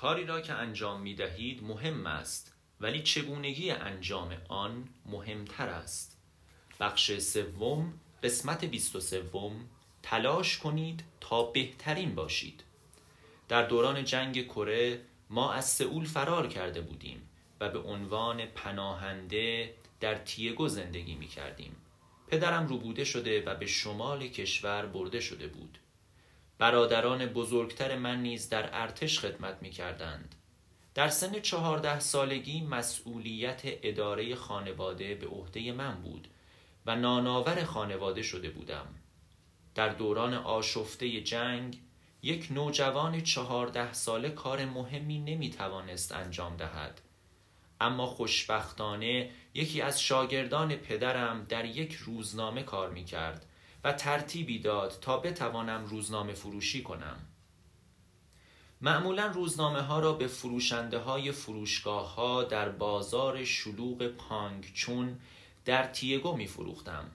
کاری را که انجام می دهید مهم است ولی چگونگی انجام آن مهمتر است. بخش سوم قسمت بیست و سوم تلاش کنید تا بهترین باشید. در دوران جنگ کره ما از سئول فرار کرده بودیم و به عنوان پناهنده در تیگو زندگی می کردیم پدرم روبوده شده و به شمال کشور برده شده بود. برادران بزرگتر من نیز در ارتش خدمت می کردند. در سن چهارده سالگی مسئولیت اداره خانواده به عهده من بود و ناناور خانواده شده بودم. در دوران آشفته جنگ یک نوجوان چهارده ساله کار مهمی نمی توانست انجام دهد. اما خوشبختانه یکی از شاگردان پدرم در یک روزنامه کار می کرد و ترتیبی داد تا بتوانم روزنامه فروشی کنم. معمولا روزنامه ها را به فروشنده های فروشگاه ها در بازار شلوغ پانگ چون در تیگو می فروختم.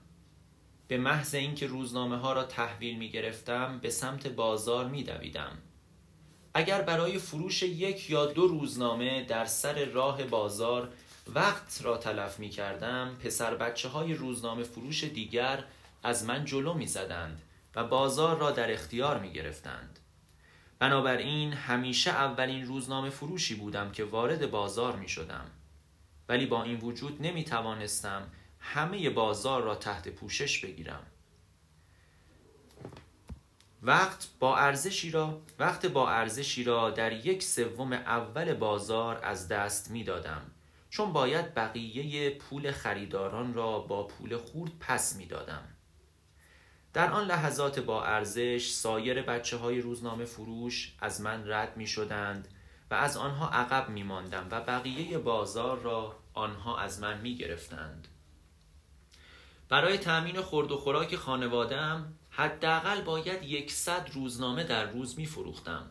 به محض اینکه روزنامه ها را تحویل می گرفتم به سمت بازار می دویدم. اگر برای فروش یک یا دو روزنامه در سر راه بازار وقت را تلف می کردم پسر بچه های روزنامه فروش دیگر از من جلو می زدند و بازار را در اختیار می گرفتند. بنابراین همیشه اولین روزنامه فروشی بودم که وارد بازار می شدم. ولی با این وجود نمی توانستم همه بازار را تحت پوشش بگیرم. وقت با ارزشی را وقت با ارزشی را در یک سوم اول بازار از دست می دادم چون باید بقیه پول خریداران را با پول خورد پس می دادم. در آن لحظات با ارزش سایر بچه های روزنامه فروش از من رد می شدند و از آنها عقب می ماندم و بقیه بازار را آنها از من می گرفتند. برای تأمین خورد و خوراک خانوادم حداقل باید یکصد روزنامه در روز می فروختم.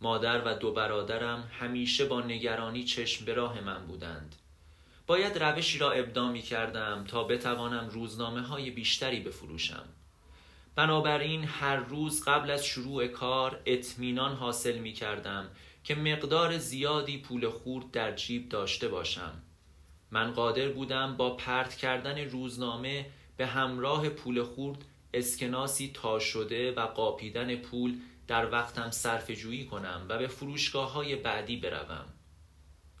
مادر و دو برادرم همیشه با نگرانی چشم به راه من بودند. باید روشی را ابدا می کردم تا بتوانم روزنامه های بیشتری بفروشم. بنابراین هر روز قبل از شروع کار اطمینان حاصل می کردم که مقدار زیادی پول خورد در جیب داشته باشم. من قادر بودم با پرت کردن روزنامه به همراه پول خورد اسکناسی تا شده و قاپیدن پول در وقتم صرف جویی کنم و به فروشگاه های بعدی بروم.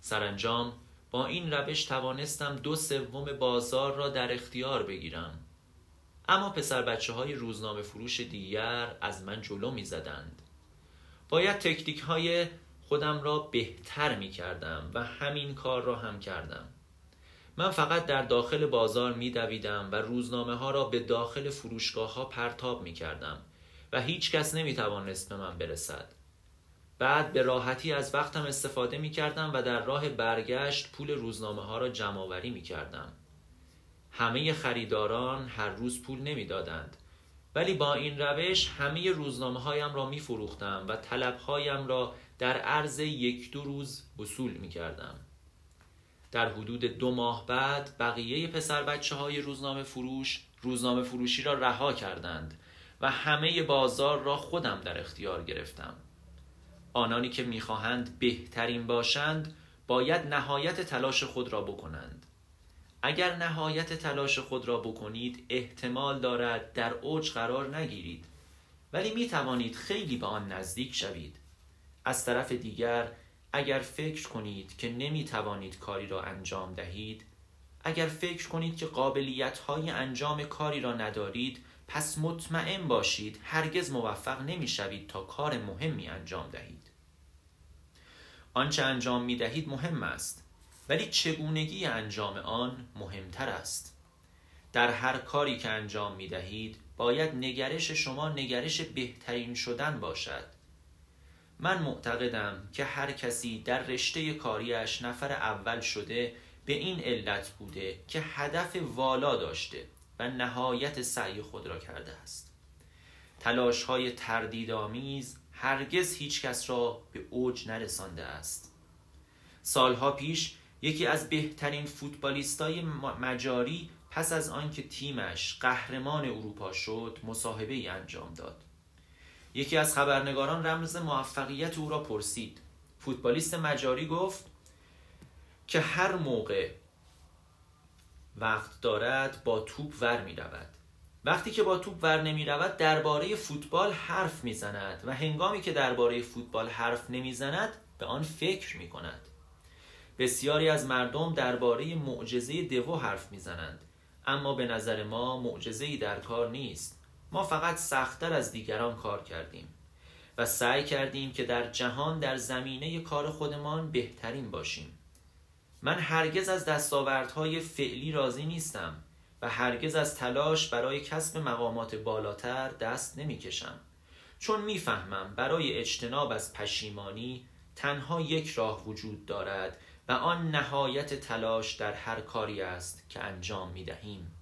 سرانجام با این روش توانستم دو سوم بازار را در اختیار بگیرم. اما پسر بچه های روزنامه فروش دیگر از من جلو می زدند. باید تکنیک های خودم را بهتر می کردم و همین کار را هم کردم. من فقط در داخل بازار می دویدم و روزنامه ها را به داخل فروشگاه ها پرتاب می کردم و هیچ کس نمی توانست به من برسد. بعد به راحتی از وقتم استفاده می کردم و در راه برگشت پول روزنامه ها را جمع آوری می کردم. همه خریداران هر روز پول نمی‌دادند ولی با این روش همه روزنامه هایم را می فروختم و طلب هایم را در عرض یک دو روز وصول می کردم. در حدود دو ماه بعد بقیه پسر بچه های روزنامه فروش روزنامه فروشی را رها کردند و همه بازار را خودم در اختیار گرفتم. آنانی که می‌خواهند بهترین باشند باید نهایت تلاش خود را بکنند. اگر نهایت تلاش خود را بکنید احتمال دارد در اوج قرار نگیرید. ولی می توانید خیلی به آن نزدیک شوید. از طرف دیگر اگر فکر کنید که نمی توانید کاری را انجام دهید اگر فکر کنید که قابلیت های انجام کاری را ندارید پس مطمئن باشید هرگز موفق نمی شوید تا کار مهمی انجام دهید. آنچه انجام می دهید مهم است. ولی چگونگی انجام آن مهمتر است. در هر کاری که انجام می دهید باید نگرش شما نگرش بهترین شدن باشد. من معتقدم که هر کسی در رشته کاریش نفر اول شده به این علت بوده که هدف والا داشته و نهایت سعی خود را کرده است. تلاش های تردیدآمیز هرگز هیچ کس را به اوج نرسانده است. سالها پیش یکی از بهترین فوتبالیستای مجاری پس از آنکه تیمش قهرمان اروپا شد مصاحبه ای انجام داد. یکی از خبرنگاران رمز موفقیت او را پرسید. فوتبالیست مجاری گفت که هر موقع وقت دارد با توپ ور می رود وقتی که با توپ ور نمی رود درباره فوتبال حرف می زند و هنگامی که درباره فوتبال حرف نمی زند به آن فکر می کند بسیاری از مردم درباره معجزه دو حرف می زنند اما به نظر ما معجزه‌ای در کار نیست. ما فقط سختتر از دیگران کار کردیم و سعی کردیم که در جهان در زمینه کار خودمان بهترین باشیم. من هرگز از دستاوردهای فعلی راضی نیستم و هرگز از تلاش برای کسب مقامات بالاتر دست نمی‌کشم. چون می‌فهمم برای اجتناب از پشیمانی تنها یک راه وجود دارد و آن نهایت تلاش در هر کاری است که انجام می دهیم.